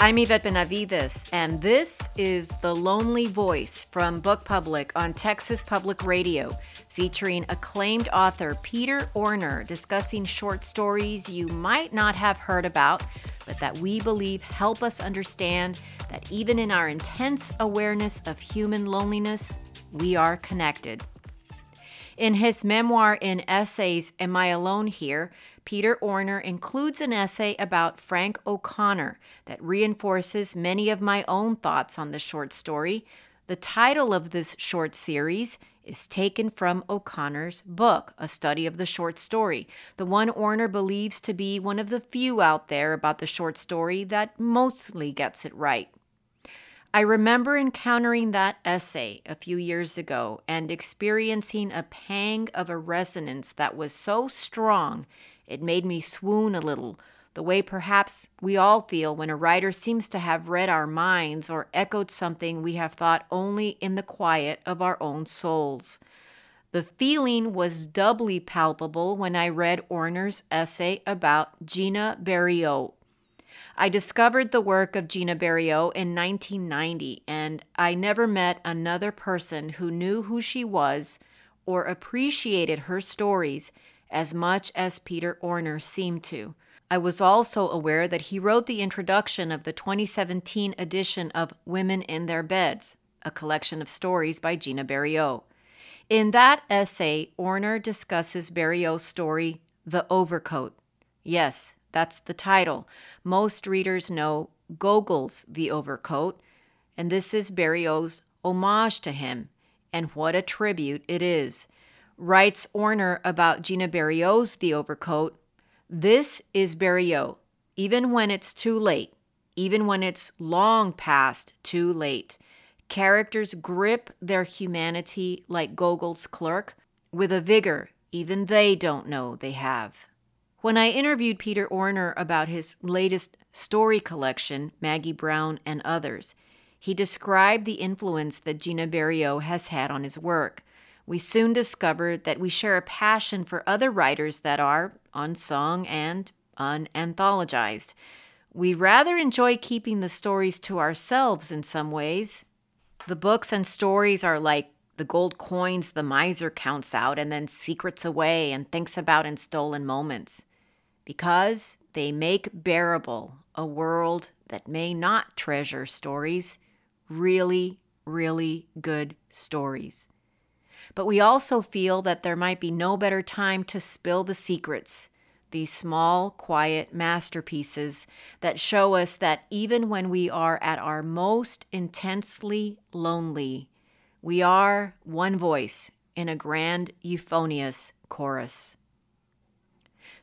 I'm Yvette Benavides, and this is The Lonely Voice from Book Public on Texas Public Radio, featuring acclaimed author Peter Orner discussing short stories you might not have heard about, but that we believe help us understand that even in our intense awareness of human loneliness, we are connected. In his memoir in essays, Am I Alone Here? Peter Orner includes an essay about Frank O'Connor that reinforces many of my own thoughts on the short story. The title of this short series is taken from O'Connor's book, A Study of the Short Story, the one Orner believes to be one of the few out there about the short story that mostly gets it right. I remember encountering that essay a few years ago and experiencing a pang of a resonance that was so strong it made me swoon a little, the way perhaps we all feel when a writer seems to have read our minds or echoed something we have thought only in the quiet of our own souls. The feeling was doubly palpable when I read Orner's essay about Gina Berriault. I discovered the work of Gina Berriault in 1990, and I never met another person who knew who she was or appreciated her stories as much as Peter Orner seemed to. I was also aware that he wrote the introduction of the 2017 edition of Women in Their Beds, a collection of stories by Gina Berriault. In that essay, Orner discusses Berriault's story, The Overcoat. Yes, that's the title. Most readers know Gogol's The Overcoat, and this is Berriault's homage to him, and what a tribute it is writes Orner about Gina Berriault's The Overcoat, this is Berriault, even when it's too late, even when it's long past too late. Characters grip their humanity like Gogol's clerk with a vigor even they don't know they have. When I interviewed Peter Orner about his latest story collection, Maggie Brown and Others, he described the influence that Gina Berriault has had on his work we soon discovered that we share a passion for other writers that are unsung and unanthologized. We rather enjoy keeping the stories to ourselves in some ways. The books and stories are like the gold coins the miser counts out and then secrets away and thinks about in stolen moments. Because they make bearable a world that may not treasure stories, really, really good stories but we also feel that there might be no better time to spill the secrets, these small, quiet masterpieces that show us that even when we are at our most intensely lonely, we are one voice in a grand euphonious chorus.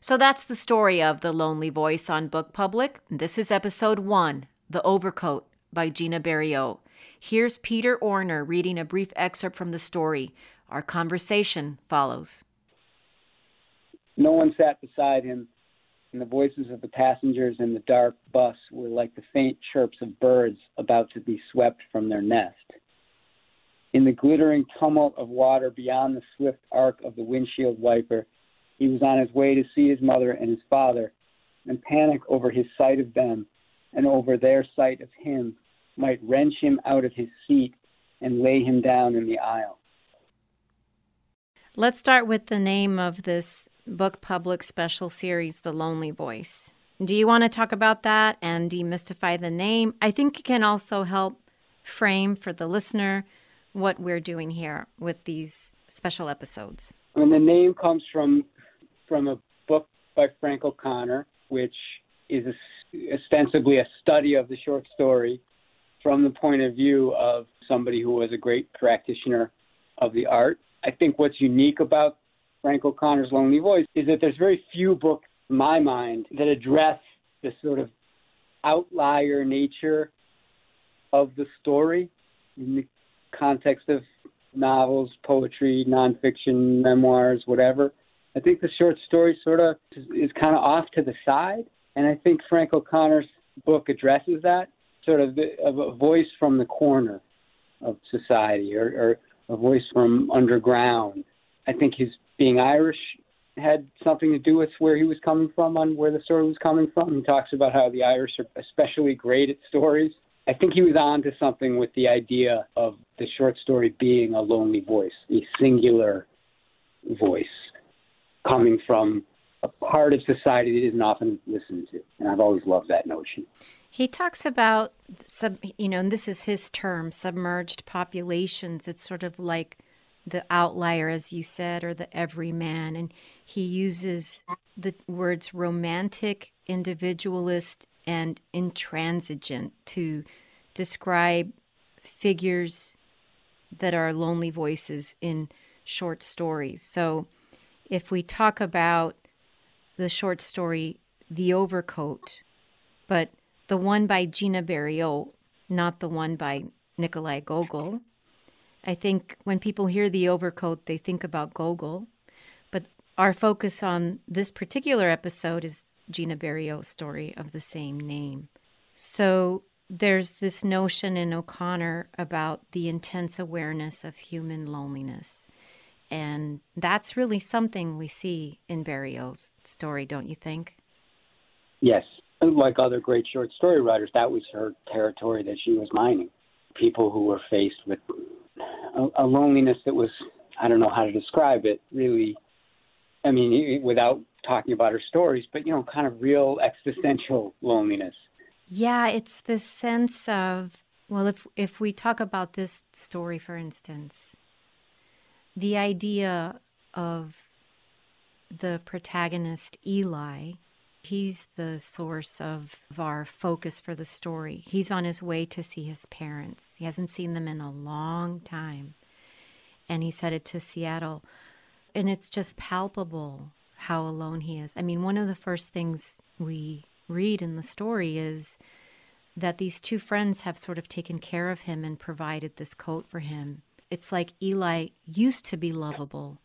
So that's the story of The Lonely Voice on Book Public. This is episode one The Overcoat by Gina Berriault. Here's Peter Orner reading a brief excerpt from the story. Our conversation follows. No one sat beside him, and the voices of the passengers in the dark bus were like the faint chirps of birds about to be swept from their nest. In the glittering tumult of water beyond the swift arc of the windshield wiper, he was on his way to see his mother and his father, and panic over his sight of them and over their sight of him might wrench him out of his seat and lay him down in the aisle. Let's start with the name of this book public special series, The Lonely Voice. Do you want to talk about that and demystify the name? I think it can also help frame for the listener what we're doing here with these special episodes. And the name comes from from a book by Frank O'Connor, which is ostensibly a study of the short story from the point of view of somebody who was a great practitioner of the art. I think what's unique about Frank O'Connor's Lonely Voice is that there's very few books, in my mind, that address the sort of outlier nature of the story in the context of novels, poetry, nonfiction, memoirs, whatever. I think the short story sort of is kind of off to the side, and I think Frank O'Connor's book addresses that sort of, the, of a voice from the corner of society or, or a voice from underground. I think his being Irish had something to do with where he was coming from, on where the story was coming from. He talks about how the Irish are especially great at stories. I think he was on to something with the idea of the short story being a lonely voice, a singular voice coming from a part of society that isn't often listened to. And I've always loved that notion. He talks about sub, you know, and this is his term, submerged populations. It's sort of like the outlier, as you said, or the everyman. And he uses the words romantic, individualist, and intransigent to describe figures that are lonely voices in short stories. So if we talk about the short story The Overcoat, but the one by Gina Berriault, not the one by Nikolai Gogol. I think when people hear The Overcoat, they think about Gogol. But our focus on this particular episode is Gina Berriault's story of the same name. So there's this notion in O'Connor about the intense awareness of human loneliness. And that's really something we see in Berriault's story, don't you think? Yes. Like other great short story writers, that was her territory that she was mining. People who were faced with a, a loneliness that was, I don't know how to describe it, really, I mean, without talking about her stories, but, you know, kind of real existential loneliness. Yeah, it's the sense of, well, if, if we talk about this story, for instance, the idea of the protagonist, Eli, he's the source of our focus for the story. He's on his way to see his parents. He hasn't seen them in a long time. And he's headed to Seattle. And it's just palpable how alone he is. I mean, one of the first things we read in the story is that these two friends have sort of taken care of him and provided this coat for him it's like Eli used to be lovable.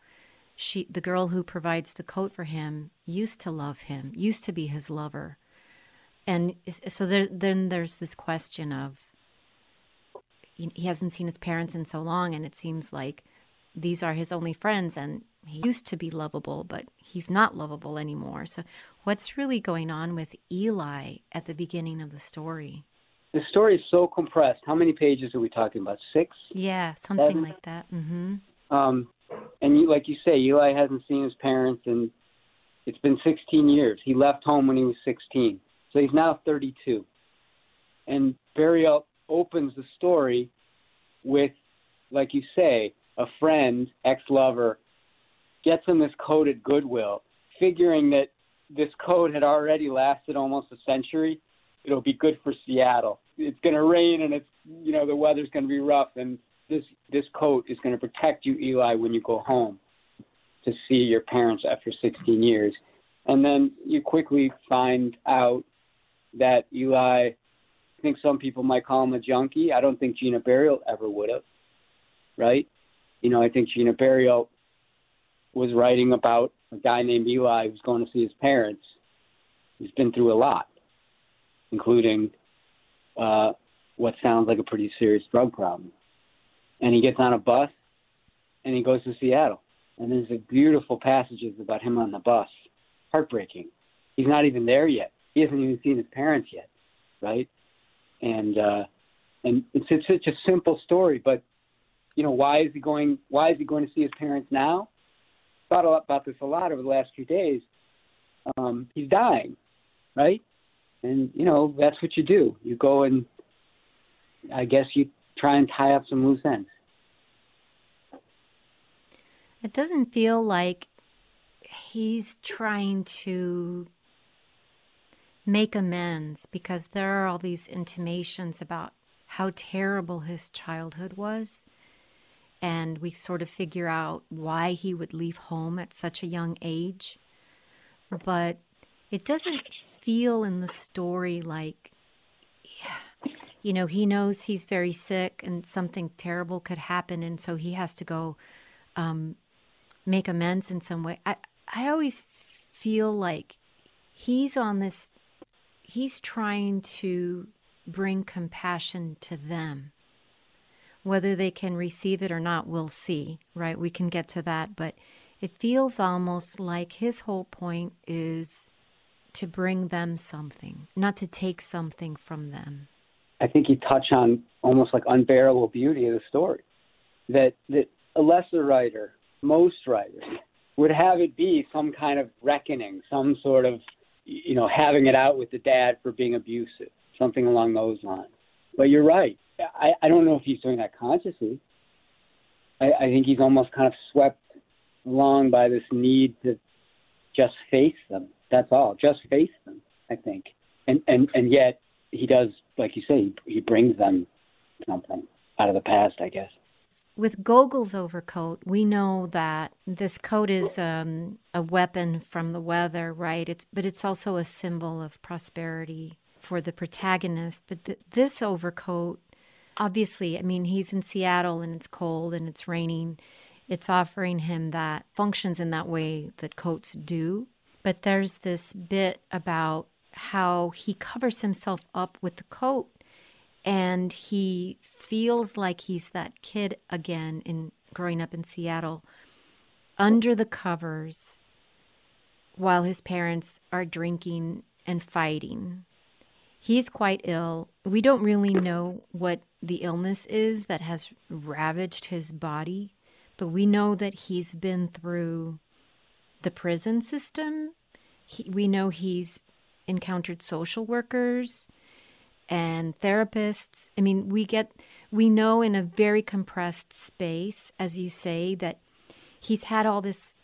She, the girl who provides the coat for him, used to love him, used to be his lover. And so there, then there's this question of he hasn't seen his parents in so long, and it seems like these are his only friends, and he used to be lovable, but he's not lovable anymore. So, what's really going on with Eli at the beginning of the story? the story is so compressed. How many pages are we talking about? Six? Yeah, something Seven? like that. Mm-hmm. Um, and you, like you say, Eli hasn't seen his parents, and it's been 16 years. He left home when he was 16, so he's now 32. And Berriault opens the story with, like you say, a friend, ex-lover, gets him this coat at Goodwill, figuring that this coat had already lasted almost a century it'll be good for Seattle. It's going to rain and it's you know the weather's going to be rough and this this coat is going to protect you, Eli, when you go home to see your parents after 16 years. And then you quickly find out that Eli, I think some people might call him a junkie. I don't think Gina Berriault ever would have, right? You know, I think Gina Berriault was writing about a guy named Eli who's going to see his parents. He's been through a lot including uh, what sounds like a pretty serious drug problem. And he gets on a bus and he goes to Seattle. And there's a beautiful passages about him on the bus. Heartbreaking. He's not even there yet. He hasn't even seen his parents yet, right? And uh, and it's, it's such a simple story, but you know why is he going? Why is he going to see his parents now? Thought a lot about this a lot over the last few days. Um, he's dying, right? and you know that's what you do. You go and I guess you try and tie up some loose ends. It doesn't feel like he's trying to make amends because there are all these intimations about how terrible his childhood was. And we sort of figure out why he would leave home at such a young age. But it doesn't feel in the story like you know he knows he's very sick and something terrible could happen and so he has to go um, make amends in some way i i always feel like he's on this he's trying to bring compassion to them Whether they can receive it or not, we'll see, right? We can get to that. But it feels almost like his whole point is to bring them something, not to take something from them. I think you touch on almost like unbearable beauty of the story. That that a lesser writer, most writers, would have it be some kind of reckoning, some sort of you know, having it out with the dad for being abusive, something along those lines. But you're right. I, I don't know if he's doing that consciously. I, I think he's almost kind of swept along by this need to just face them. That's all. Just face them. I think. And and and yet he does, like you say, he, brings them something out of the past. I guess. With Gogol's overcoat, we know that this coat is um, a weapon from the weather, right? It's but it's also a symbol of prosperity for the protagonist. But th- this overcoat, obviously, I mean, he's in Seattle and it's cold and it's raining. It's offering him that functions in that way that coats do. But there's this bit about how he covers himself up with the coat and he feels like he's that kid again in growing up in Seattle under the covers while his parents are drinking and fighting. He's quite ill. We don't really know what the illness is that has ravaged his body, but we know that he's been through the prison system. He, we know he's encountered social workers and therapists. I mean, we get, we know in a very compressed space, as you say, that he's had all this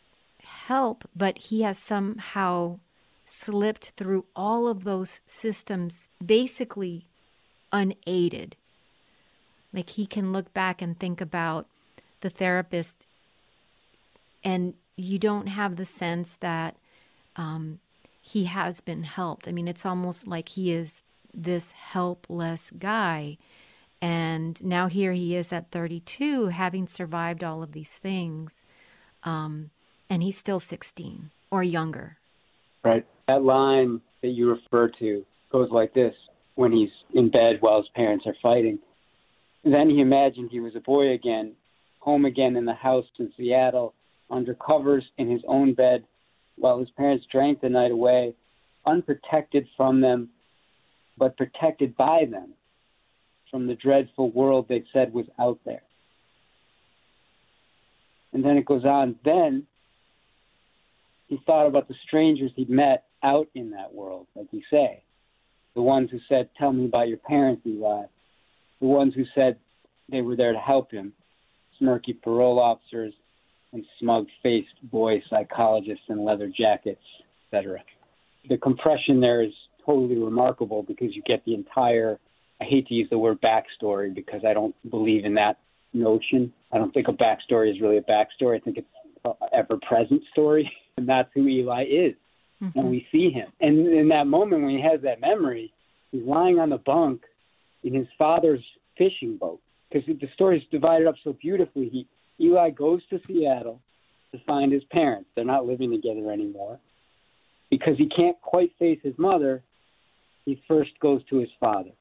help, but he has somehow slipped through all of those systems basically unaided. Like he can look back and think about the therapist, and you don't have the sense that um, he has been helped. I mean, it's almost like he is this helpless guy. And now here he is at 32, having survived all of these things. Um, and he's still 16 or younger. Right. That line that you refer to goes like this when he's in bed while his parents are fighting. Then he imagined he was a boy again, home again in the house in Seattle, under covers in his own bed, while his parents drank the night away, unprotected from them, but protected by them from the dreadful world they said was out there. And then it goes on. Then he thought about the strangers he'd met out in that world, like you say. The ones who said, Tell me about your parents, Eli. The ones who said they were there to help him. Smirky parole officers and smug faced boy psychologists in leather jackets, etc. The compression there is totally remarkable because you get the entire. I hate to use the word backstory because I don't believe in that notion. I don't think a backstory is really a backstory. I think it's an ever present story, and that's who Eli is. Mm-hmm. And we see him. And in that moment when he has that memory, he's lying on the bunk in his father's fishing boat because the story is divided up so beautifully. He Eli goes to Seattle to find his parents. They're not living together anymore because he can't quite face his mother he first goes to his father.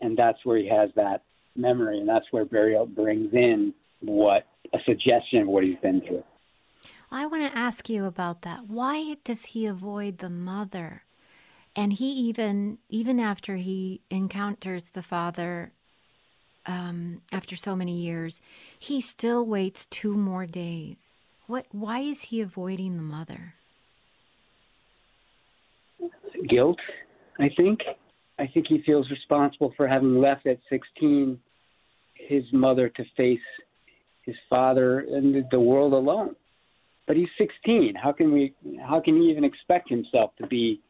And that's where he has that memory, and that's where Berriault brings in what a suggestion of what he's been through. I want to ask you about that. Why does he avoid the mother? And he even, even after he encounters the father, um, after so many years, he still waits two more days. What? Why is he avoiding the mother? Guilt I think. I think he feels responsible for having left at 16 his mother to face his father and the world alone. But he's 16. How can we? How can he even expect himself to be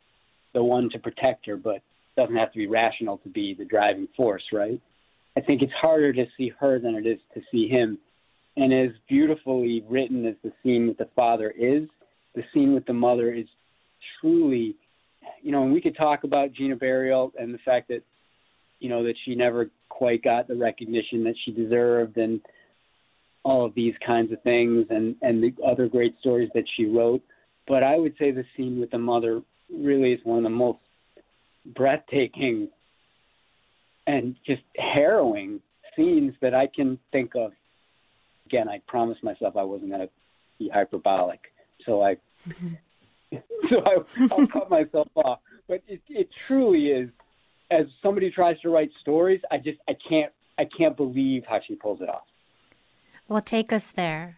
the one to protect her? But doesn't have to be rational to be the driving force, right? I think it's harder to see her than it is to see him. And as beautifully written as the scene with the father is, the scene with the mother is truly you know, and we could talk about Gina Berriault and the fact that, you know, that she never quite got the recognition that she deserved and all of these kinds of things and, and the other great stories that she wrote. But I would say the scene with the mother really is one of the most breathtaking and just harrowing scenes that I can think of. Again, I promised myself I wasn't going to be hyperbolic, so I so I, I'll cut myself off. But it, it truly is. As somebody tries to write stories, I just I can't I can't believe how she pulls it off. Well, take us there.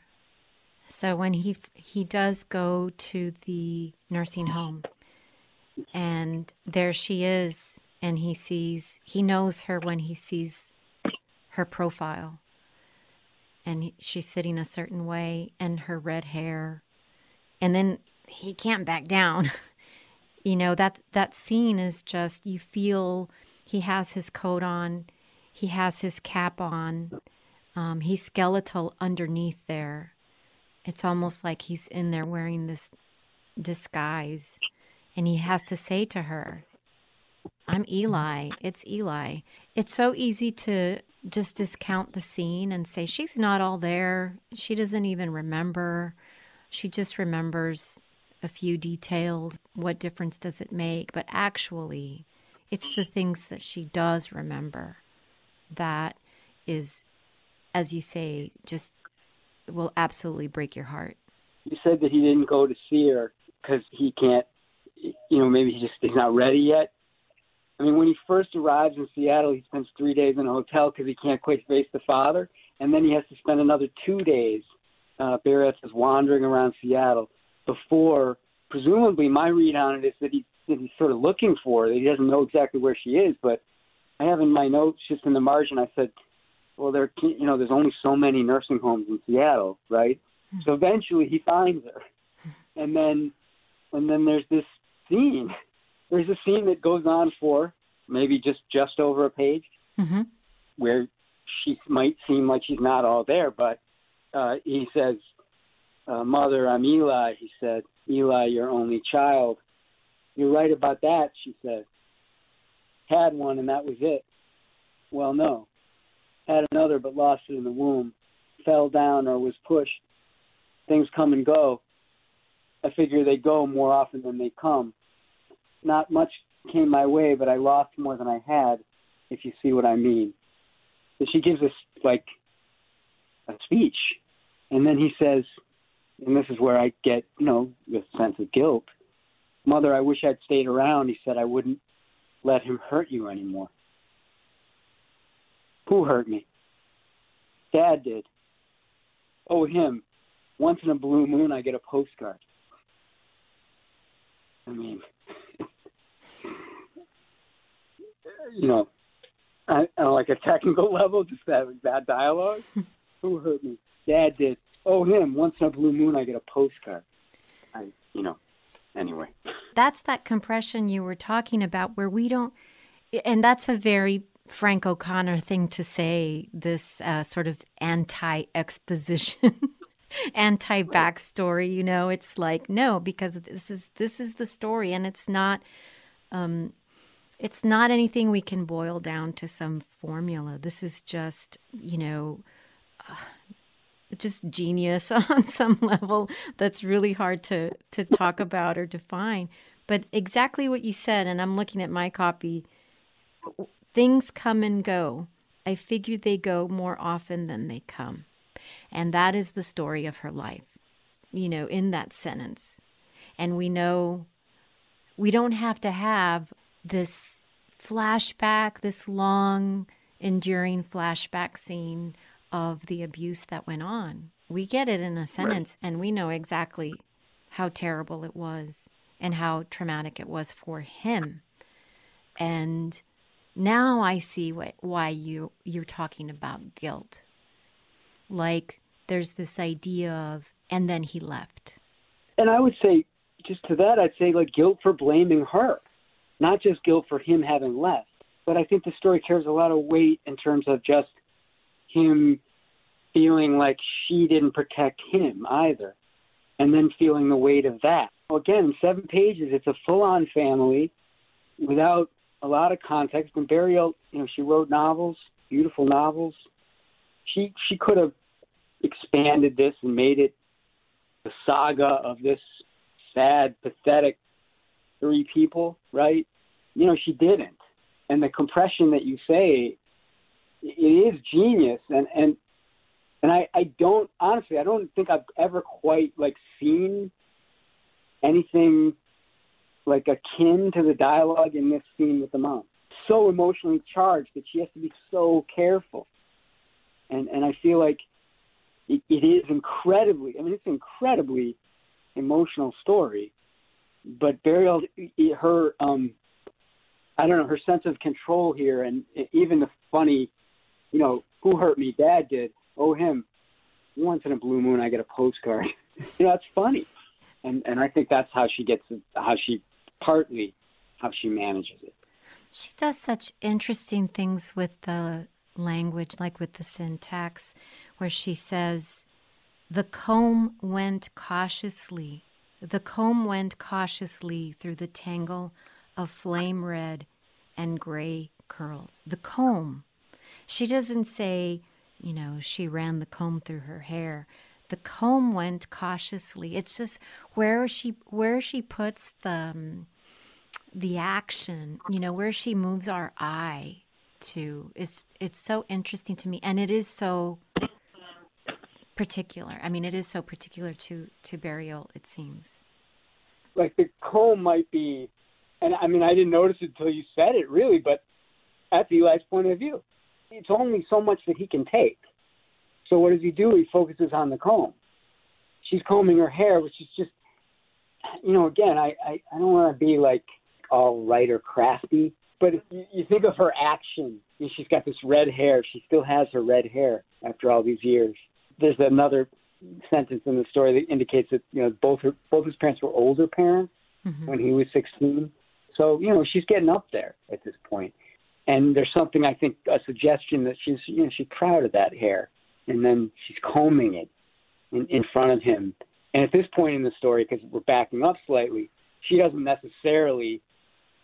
So when he he does go to the nursing home, and there she is, and he sees he knows her when he sees her profile, and she's sitting a certain way, and her red hair, and then he can't back down. you know that that scene is just you feel he has his coat on, he has his cap on, um, he's skeletal underneath there. It's almost like he's in there wearing this disguise. And he has to say to her, I'm Eli. It's Eli. It's so easy to just discount the scene and say, she's not all there. She doesn't even remember. She just remembers a few details. What difference does it make? But actually, it's the things that she does remember that is, as you say, just will absolutely break your heart. You said that he didn't go to see her because he can't, you know, maybe he just he's not ready yet. I mean, when he first arrives in Seattle, he spends three days in a hotel because he can't quite face the father, and then he has to spend another two days. Uh, Barrett is wandering around Seattle before, presumably, my read on it is that he that he's sort of looking for her. That he doesn't know exactly where she is, but I have in my notes just in the margin. I said well, there, you know, there's only so many nursing homes in Seattle, right? Hmm. So eventually he finds her, and then, and then there's this scene. There's a scene that goes on for maybe just just over a page, mm-hmm. where she might seem like she's not all there, but uh, he says, uh, "Mother, I'm Eli." He said, "Eli, your only child." You're right about that, she said. Had one, and that was it. Well, no had another but lost it in the womb, fell down or was pushed. Things come and go. I figure they go more often than they come. Not much came my way, but I lost more than I had, if you see what I mean. So she gives us like a speech, and then he says, and this is where I get, you know, the sense of guilt. Mother, I wish I'd stayed around. He said I wouldn't let him hurt you anymore. Who hurt me? Dad did. Oh, him. Once in a blue moon, I get a postcard. I mean, you know, on, like a technical level, just that that dialogue. Who hurt me? Dad did. Oh, him. Once in a blue moon, I get a postcard. I, you know, anyway. That's that compression you were talking about, where we don't, and that's a very Frank O'Connor thing to say, this uh, sort of anti exposition. anti backstory you know it's like no because this is this is the story and it's not um it's not anything we can boil down to some formula this is just you know uh, just genius on some level that's really hard to to talk about or define but exactly what you said and i'm looking at my copy Things come and go. I figure they go more often than they come. And that is the story of her life, you know, in that sentence. And we know we don't have to have this flashback, this long, enduring flashback scene of the abuse that went on. We get it in a sentence right. and we know exactly how terrible it was and how traumatic it was for him. And now I see what, why you you're talking about guilt. Like there's this idea of and then he left. And I would say just to that I'd say like guilt for blaming her. Not just guilt for him having left. But I think the story carries a lot of weight in terms of just him feeling like she didn't protect him either. And then feeling the weight of that. Again, seven pages, it's a full on family without a lot of context. And Berriault, you know, she wrote novels, beautiful novels. She she could have expanded this and made it the saga of this sad, pathetic three people, right? You know, she didn't. And the compression that you say it is genius, and and and I I don't honestly I don't think I've ever quite like seen anything like akin to the dialogue in this scene with the mom. So emotionally charged that she has to be so careful, and and I feel like it, it is incredibly. I mean, it's an incredibly emotional story, but Berriault, her um, I don't know, her sense of control here, and even the funny, you know, who hurt me? Dad did. Oh, him. Once in a blue moon, I get a postcard. you know, that's funny, and and I think that's how she gets how she partly how she manages it. She does such interesting things with the language, like with the syntax, where she says, "The comb went cautiously." The comb went cautiously through the tangle of flame red and gray curls. The comb. She doesn't say, you know, she ran the comb through her hair. The comb went cautiously. It's just where she where she puts the um, the action, you know, where she moves our eye to is it's so interesting to me and it is so particular. I mean, it is so particular to to Berriault it seems. Like the comb might be and I mean, I didn't notice it until you said it, really. But that's Eli's point of view. It's only so much that he can take. So what does he do? He focuses on the comb. She's combing her hair, which is just, you know, again, I I, I don't want to be like all right or crafty, but if you, you think of her action, she's got this red hair. She still has her red hair after all these years. There's another sentence in the story that indicates that you know both her both his parents were older parents mm-hmm. when he was 16 so, you know, she's getting up there at this. And there's something I think a suggestion that she's you know, she's proud of that hair. And then she's combing it in, in front of him. And at this point in the story, because we're backing up slightly, she doesn't necessarily,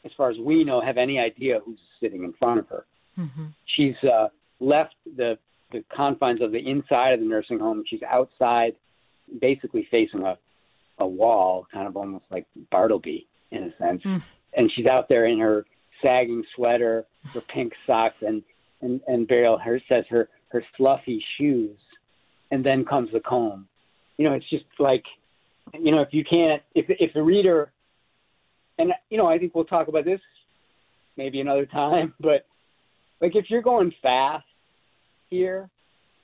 as far as we know, have any idea who's sitting in front of her. Mm-hmm. She's uh, left the the confines of the inside of the nursing home. She's outside, basically facing a a wall, kind of almost like Bartleby in a sense. Mm and she's out there in her sagging sweater, her pink socks, and and and Berriault her says her her fluffy shoes, and then comes the comb. You know, it's just like, you know, if you can't, if if the reader, and you know, I think we'll talk about this maybe another time, but like if you're going fast here,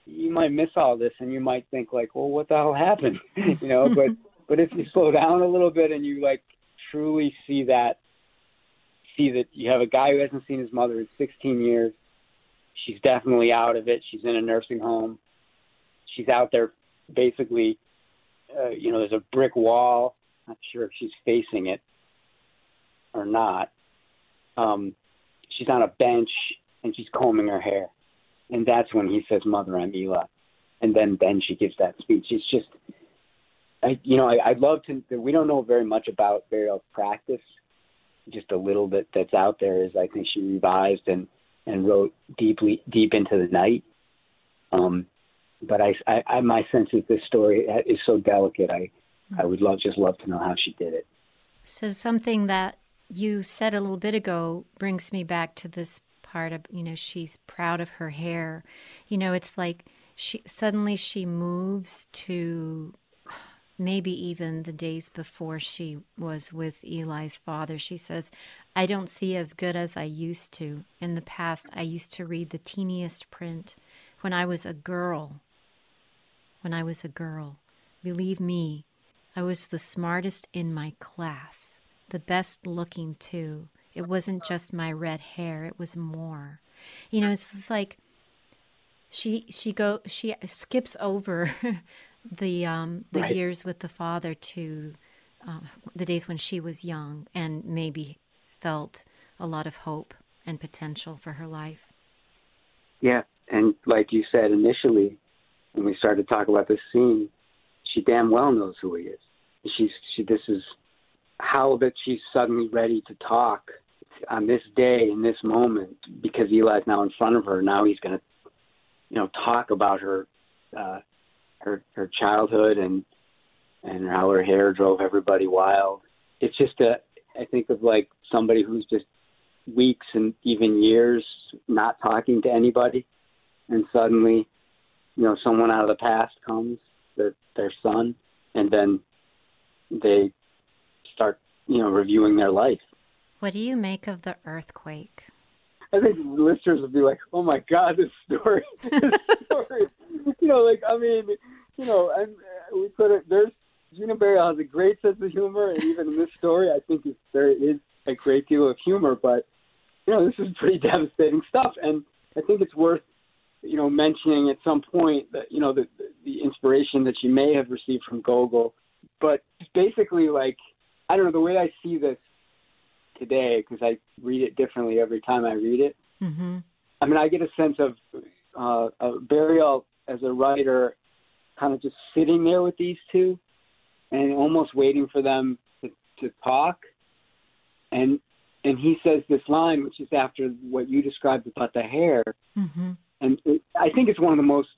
you might miss all this, and you might think like, well, what the hell happened? you know, but but if you slow down a little bit and you like truly see that see that you have a guy who hasn't seen his mother in 16 years. She's definitely out of it. She's in a nursing home. She's out there basically, uh, you know, there's a brick wall. Not sure if she's facing it or not. Um, she's on a bench and she's combing her hair. And that's when he says, Mother, I'm Eli. And then, then she gives that speech. It's just, I, you know, I, I'd love to, we don't know very much about Berriault practice just a little bit that's out there is I think she revised and and wrote deeply deep into the night. Um, but I, I, I my sense is this story is so delicate. I I would love just love to know how she did it. So something that you said a little bit ago brings me back to this part of you know she's proud of her hair. You know it's like she suddenly she moves to maybe even the days before she was with Eli's father, she says, I don't see as good as I used to. In the past, I used to read the teeniest print when I was a girl. When I was a girl. Believe me, I was the smartest in my class, the best looking too. It wasn't just my red hair, it was more. You know, it's just like she she go she skips over the um, the right. years with the father to uh, the days when she was young and maybe felt a lot of hope and potential for her life. Yeah, and like you said initially, when we started to talk about this scene, she damn well knows who he is. She's she. This is how that she's suddenly ready to talk on this day in this moment because Eli's now in front of her. Now he's going to, you know, talk about her uh, her her childhood and and how her hair drove everybody wild. It's just a I think of like somebody who's just weeks and even years not talking to anybody and suddenly, you know, someone out of the past comes, their their son, and then they start, you know, reviewing their life. What do you make of the earthquake? I think listeners would be like, "Oh my God, this story, this story." you know, like I mean, you know, and uh, we put it. There's Gina Berriault has a great sense of humor, and even in this story, I think there is a great deal of humor. But you know, this is pretty devastating stuff, and I think it's worth you know mentioning at some point that you know the the inspiration that she may have received from Gogol, but basically like I don't know the way I see this today because I read it differently every time I read it. Mm-hmm. I mean, I get a sense of uh, of Berriault as a writer, kind of just sitting there with these two, and almost waiting for them to, to talk. And and he says this line, which is after what you described about the hair, mm-hmm. and it, I think it's one of the most.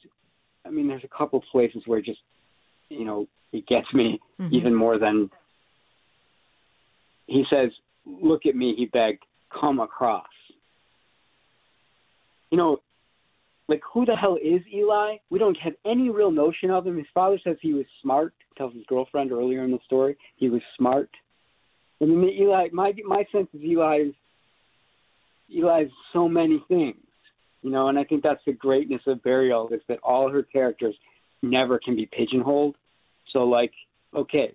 I mean, there's a couple places where it just, you know, it gets me mm-hmm. even more than. He says, "Look at me," he begged. "Come across." You know, like who the hell is Eli? We don't have any real notion of him. His father says he was smart. Tells his girlfriend earlier in the story he was smart. And then Eli, my my sense is Eli is Eli is so many things, you know. And I think that's the greatness of Berriault is that all her characters never can be pigeonholed. So like, okay,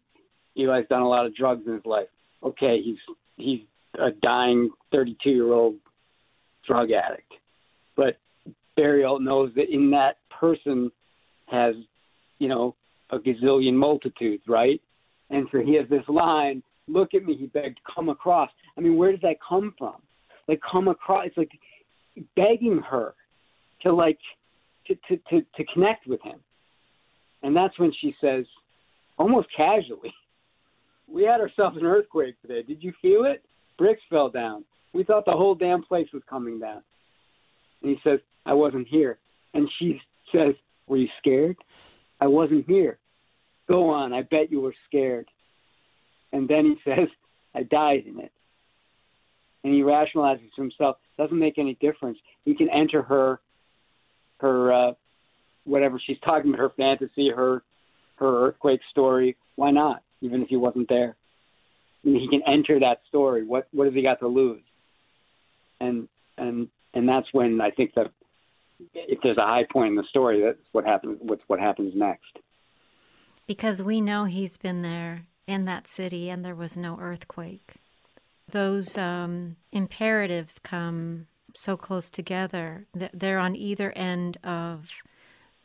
Eli's done a lot of drugs in his life. Okay, he's he's a dying 32 year old drug addict, but Berriault knows that in that person has, you know, a gazillion multitudes, right? And so he has this line, look at me, he begged, come across. I mean, where does that come from? Like come across it's like begging her to like to, to, to, to connect with him. And that's when she says, almost casually, We had ourselves an earthquake today. Did you feel it? Bricks fell down. We thought the whole damn place was coming down. And he says, I wasn't here. And she says, Were you scared? I wasn't here. Go on, I bet you were scared. And then he says, I died in it. And he rationalizes to himself, doesn't make any difference. He can enter her her uh whatever she's talking about, her fantasy, her her earthquake story. Why not? Even if he wasn't there. I mean, he can enter that story. What what has he got to lose? And and and that's when I think that if there's a high point in the story, that's what happens. What's what happens next? Because we know he's been there in that city, and there was no earthquake. Those um, imperatives come so close together that they're on either end of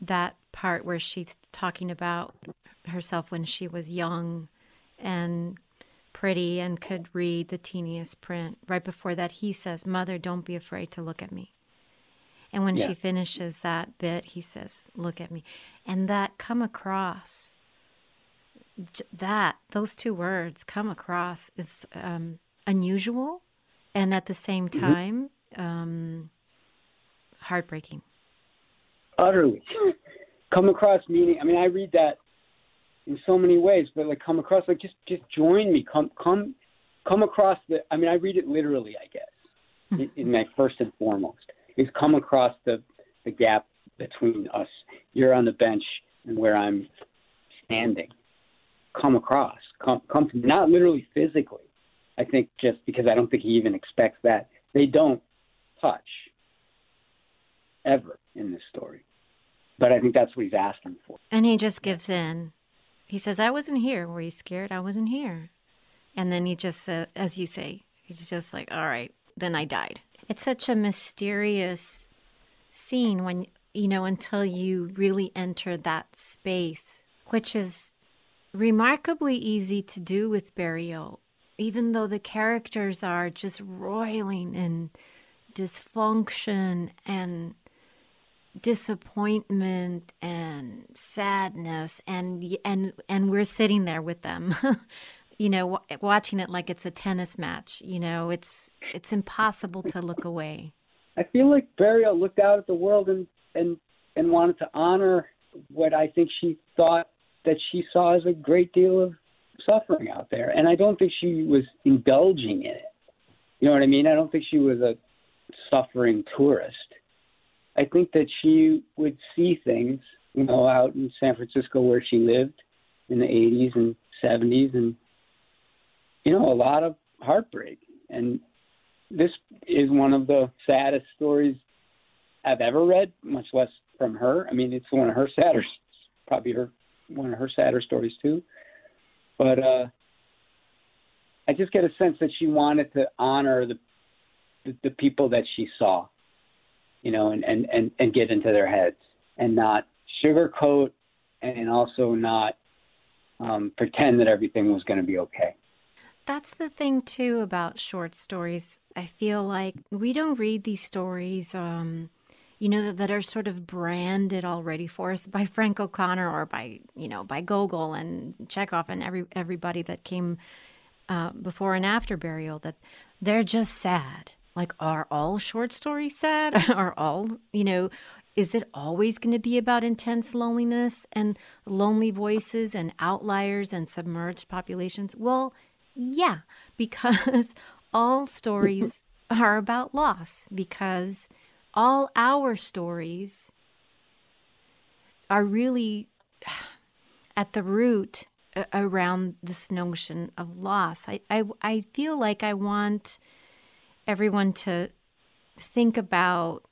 that part where she's talking about herself when she was young and pretty and could read the teeniest print. Right before that, he says, Mother, don't be afraid to look at me. And when yeah. she finishes that bit, he says, Look at me. And that come across, that, those two words come across is um, unusual and at the same mm-hmm. time mm-hmm. um, heartbreaking. Utterly. Come across meaning, I mean, I read that in so many ways, but like come across, like just, just join me. Come, come, come across the, I mean, I read it literally, I guess, in, in my first and foremost is come across the the gap between us. You're on the bench and where I'm standing. Come across. Come come not literally physically. I think just because I don't think he even expects that. They don't touch ever in this story. But I think that's what he's asking for. And he just gives in. He says, I wasn't here. Were you scared? I wasn't here. And then he just, uh, as you say, he's just like, all right, then I died. It's such a mysterious scene when, you know, until you really enter that space, which is remarkably easy to do with Berriault, even though the characters are just roiling in dysfunction and disappointment and sadness and and and we're sitting there with them you know, watching it like it's a tennis match. You know, it's it's impossible to look away. I feel like Berriault looked out at the world and and and wanted to honor what I think she thought that she saw as a great deal of suffering out there, and I don't think she was indulging in it. You know what I mean? I don't think she was a suffering tourist. I think that she would see things, you know, out in San Francisco where she lived in the 80s and 70s, and you know, a lot of heartbreak. And this is one of the saddest stories I've ever read, much less from her. I mean, it's one of her sadder, probably her one of her sadder stories too. But uh, I just get a sense that she wanted to honor the the, the people that she saw, you know, and, and, and, and get into their heads and not sugarcoat and also not um, pretend that everything was going to be okay. That's the thing too about short stories. I feel like we don't read these stories, um, you know, that, that, are sort of branded already for us by Frank O'Connor or by you know by Gogol and Chekhov and every everybody that came uh, before and after Berriault. That they're just sad. Like, are all short stories sad? are all you know? Is it always going to be about intense loneliness and lonely voices and outliers and submerged populations? Well, yeah, because all stories are about loss, because all our stories are really at the root around this notion of loss. I, I, I feel like I want everyone to think about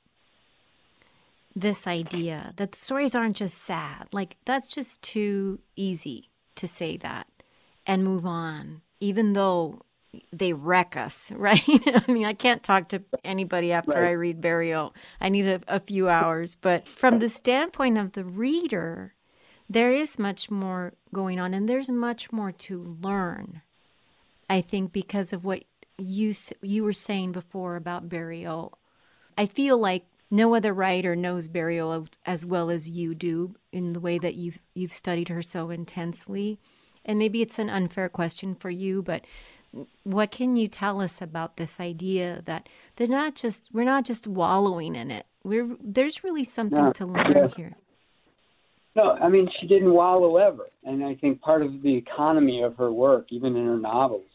this idea that the stories aren't just sad. Like, that's just too easy to say that and move on even though they wreck us, right? I mean, I can't talk to anybody after right. I read Berriault. I need a, a few hours. But from the standpoint of the reader, there is much more going on, and there's much more to learn. I think because of what you you were saying before about Berriault, I feel like no other writer knows Berriault as well as you do in the way that you've you've studied her so intensely. And maybe it's an unfair question for you, but what can you tell us about this idea that they're not just we're not just wallowing in it. We're there's really something no, to learn here. No, I mean she didn't wallow ever, and I think part of the economy of her work, even in her novels,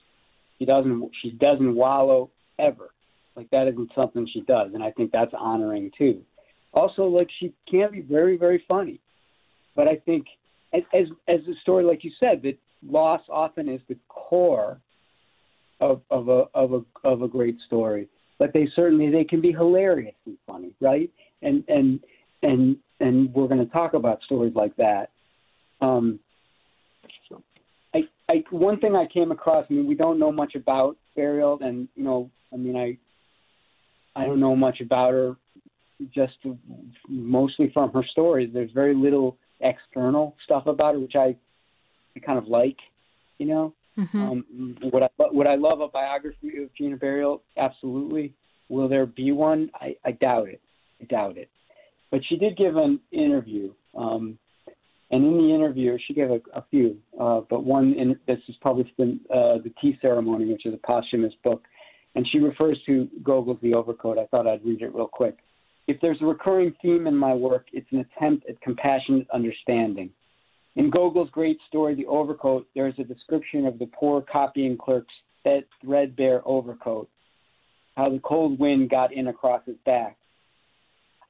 she doesn't she doesn't wallow ever. Like that isn't something she does, and I think that's honoring too. Also, like she can be very very funny, but I think as as a story like you said that loss often is the core of of a of a of a great story but they certainly they can be hilariously funny right and and and and we're going to talk about stories like that um I, one thing I came across. I mean, we don't know much about Berriault, and you know, I mean, I I don't know much about her, just mostly from her stories. There's very little external stuff about it, which I, I kind of like. You know, mm-hmm. um, what I what I love a biography of Gina Berriault, absolutely. Will there be one? I, I doubt it. I doubt it. But she did give an interview, um, and in the interview, she gave a, a few, uh, but one in this is published in uh, the Tea Ceremony, which is a posthumous book, and she refers to Gogol's The Overcoat. I thought I'd read it real quick. If there's a recurring theme in my work, it's an attempt at compassionate understanding. In Gogol's great story, The Overcoat, there is a description of the poor copying clerk's threadbare overcoat, how the cold wind got in across his back.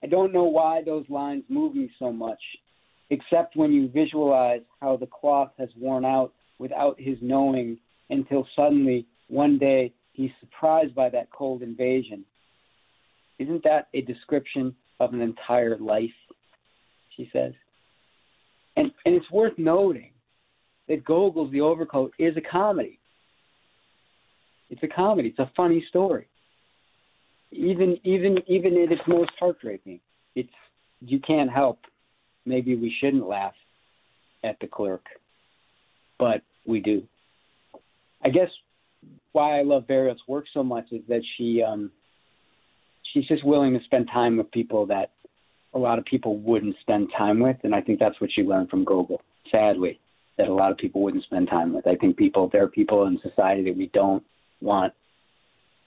I don't know why those lines move me so much, except when you visualize how the cloth has worn out without his knowing until suddenly, one day, he's surprised by that cold invasion. Isn't that a description of an entire life? She says. And, and it's worth noting that Gogol's The Overcoat is a comedy. It's a comedy. It's a funny story. Even even even at its most heartbreaking, it's you can't help. Maybe we shouldn't laugh at the clerk, but we do. I guess why I love Berriault's work so much is that she um, she's just willing to spend time with people that a lot of people wouldn't spend time with, and I think that's what she learned from Gogol. Sadly, that a lot of people wouldn't spend time with. I think people there are people in society that we don't want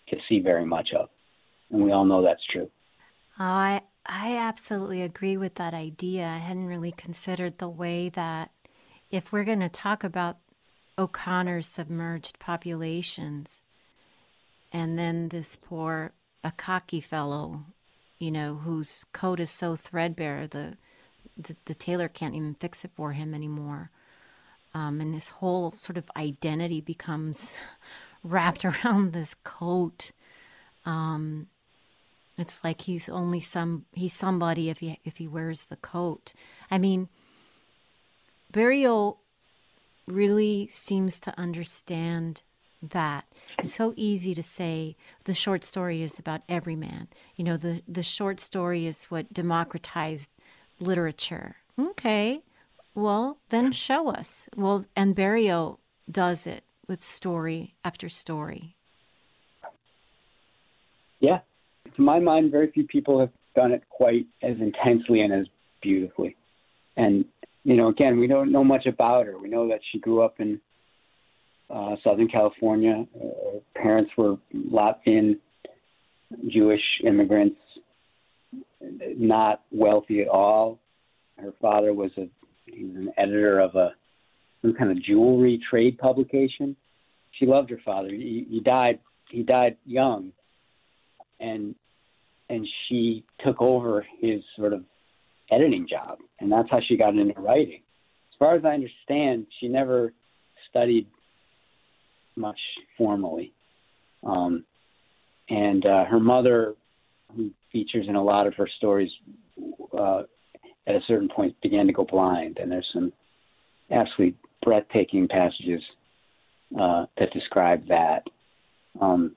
to see very much of, and we all know that's true. I I absolutely agree with that idea. I hadn't really considered the way that if we're going to talk about O'Connor's submerged populations, and then this poor Akaky fellow you know, whose coat is so threadbare the the, the tailor can't even fix it for him anymore. Um, and this whole sort of identity becomes wrapped around this coat. Um, it's like he's only some he's somebody if he if he wears the coat. I mean, Berriault really seems to understand that. It's so easy to say the short story is about every man. You know, the the short story is what democratized literature. Okay. Well, then show us. Well, and Berriault does it with story after story. Yeah, to my mind, very few people have done it quite as intensely and as beautifully. And you know, again, we don't know much about her. We know that she grew up in uh, Southern California. Her parents were Latvian Jewish immigrants, not wealthy at all. Her father was a he was an editor of a some kind of jewelry trade publication. She loved her father. He, he died. He died young, and and she took over his sort of editing job, and that's how she got into writing. As far as I understand, she never studied much formally, um, and uh, her mother, who features in a lot of her stories, uh, at a certain point began to go blind, and there's some absolutely breathtaking passages uh, that describe that. Um,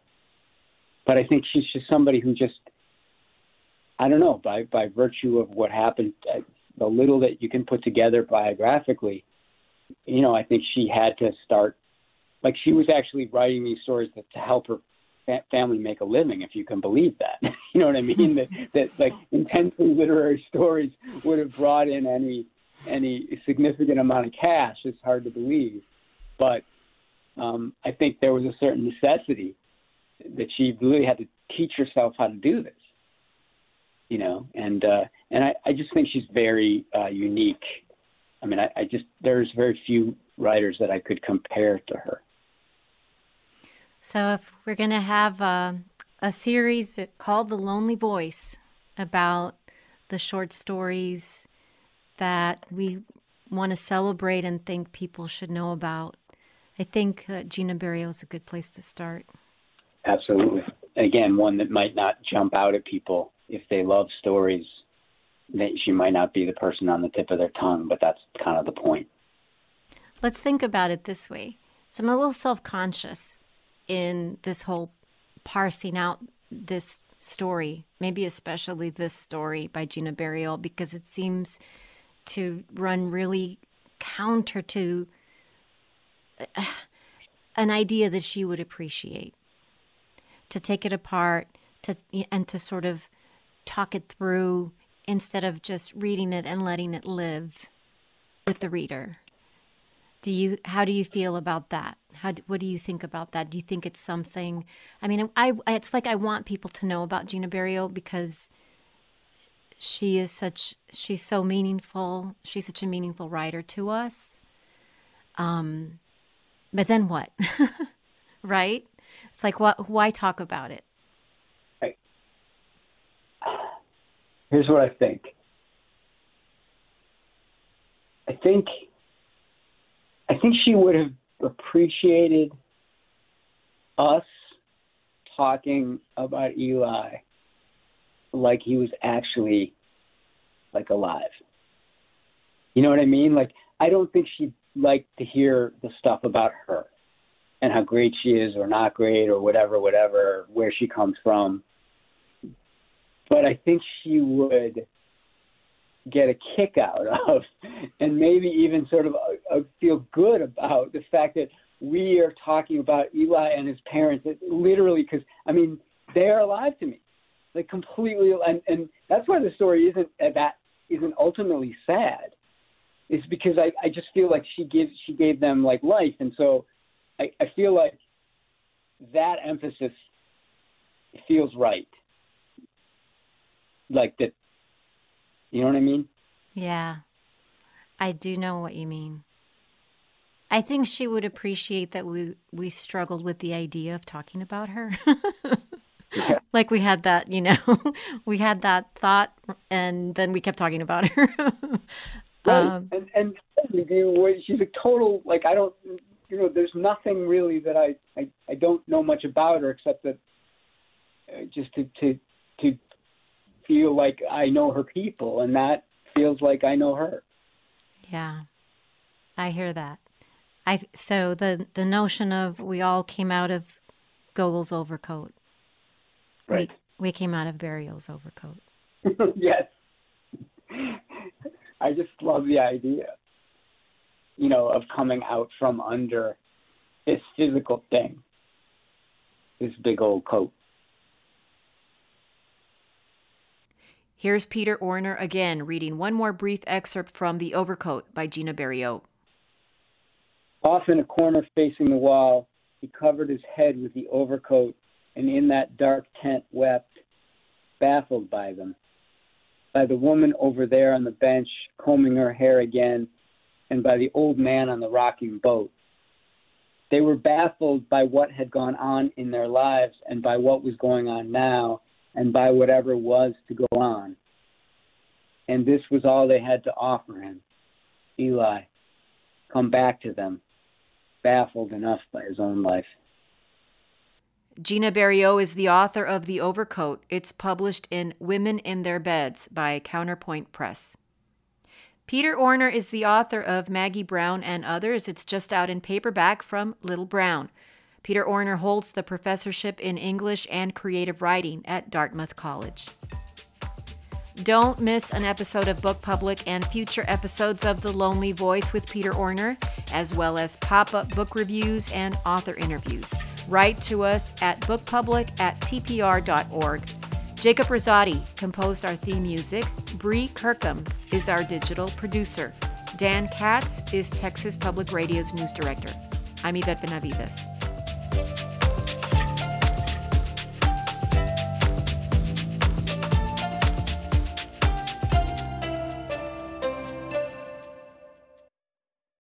but I think she's just somebody who just I don't know, by by virtue of what happened, uh, the little that you can put together biographically, you know, I think she had to start, like she was actually writing these stories that, to help her fa- family make a living, if you can believe that. you know what I mean? that that like intensely literary stories would have brought in any any significant amount of cash. It's hard to believe, but um, I think there was a certain necessity that she really had to teach herself how to do this you know, and uh, and I, I just think she's very uh, unique. I mean, I, I just there's very few writers that I could compare to her. So if we're going to have a, a series called The Lonely Voice about the short stories that we want to celebrate and think people should know about, I think uh, Gina Berriault is a good place to start. Absolutely. Again, one that might not jump out at people if they love stories, that she might not be the person on the tip of their tongue, but that's kind of the point. Let's think about it this way. So I'm a little self conscious in this whole parsing out this story, maybe especially this story by Gina Berriault, because it seems to run really counter to uh, an idea that she would appreciate. To take it apart, to and to sort of talk it through instead of just reading it and letting it live with the reader. Do you how do you feel about that? How what do you think about that? Do you think it's something I mean I it's like I want people to know about Gina Berriault because she is such she's so meaningful. She's such a meaningful writer to us. Um but then what? right? It's like what why talk about it? here's what I think. I think I think she would have appreciated us talking about Eli like he was actually like alive. You know what I mean? Like I don't think she'd like to hear the stuff about her and how great she is or not great or whatever, whatever, where she comes from. But I think she would get a kick out of, and maybe even sort of uh, uh, feel good about the fact that we are talking about Eli and his parents, literally, because I mean they are alive to me, like completely, and and that's why the story isn't uh, that isn't ultimately sad. It's because I I just feel like she gives she gave them like life, and so I I feel like that emphasis feels right like that. You know what I mean? Yeah, I do know what you mean. I think she would appreciate that we we struggled with the idea of talking about her. yeah. like we had that, you know, we had that thought, and then we kept talking about her. right. Um, and and she's a total like I don't, you know, there's nothing really that I I, I don't know much about her except that uh, just to to to feel like I know her people, and that feels like I know her. Yeah, I hear that. I so the the notion of we all came out of Gogol's overcoat. Right. We, we came out of Berriault's overcoat. yes. I just love the idea, you know, of coming out from under this physical thing, this big old coat. Here's Peter Orner again reading one more brief excerpt from The Overcoat by Gina Berriault. Off in a corner facing the wall, he covered his head with the overcoat and in that dark tent wept, baffled by them, by the woman over there on the bench combing her hair again, and by the old man on the rocking boat. They were baffled by what had gone on in their lives and by what was going on now and by whatever was to go on. And this was all they had to offer him. Eli, come back to them, baffled enough by his own life. Gina Berriault is the author of The Overcoat. It's published in Women in Their Beds by Counterpoint Press. Peter Orner is the author of Maggie Brown and Others. It's just out in paperback from Little Brown. Peter Orner holds the professorship in English and creative writing at Dartmouth College. Don't miss an episode of Book Public and future episodes of The Lonely Voice with Peter Orner, as well as pop up book reviews and author interviews. Write to us at bookpublic at tpr.org. Jacob Rosati composed our theme music. Bree Kirkham is our digital producer. Dan Katz is Texas Public Radio's news director. I'm Yvette Benavides.